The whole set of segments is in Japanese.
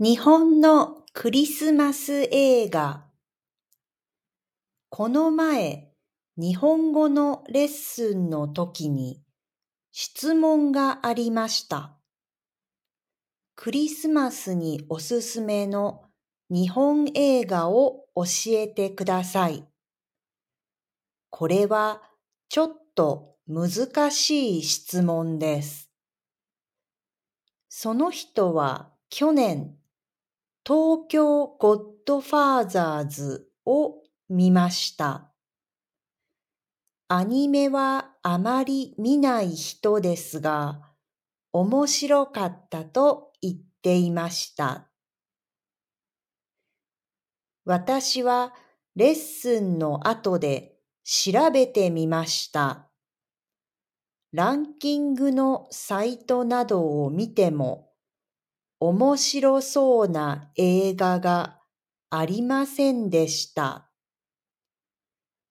日本のクリスマス映画この前、日本語のレッスンの時に質問がありました。クリスマスにおすすめの日本映画を教えてください。これはちょっと難しい質問です。その人は去年東京ゴッドファーザーズを見ました。アニメはあまり見ない人ですが、面白かったと言っていました。私はレッスンの後で調べてみました。ランキングのサイトなどを見ても面白そうな映画がありませんでした。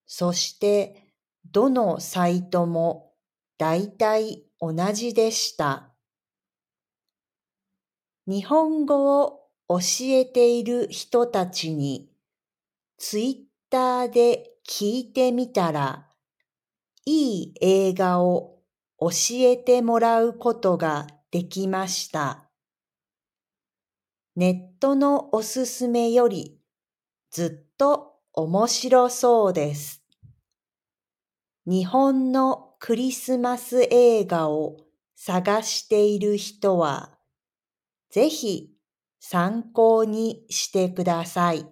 そしてどのサイトもだいたい同じでした。日本語を教えている人たちにツイッターで聞いてみたらいい映画を教えてもらうことができました。ネットのおすすめよりずっと面白そうです。日本のクリスマス映画を探している人は、ぜひ参考にしてください。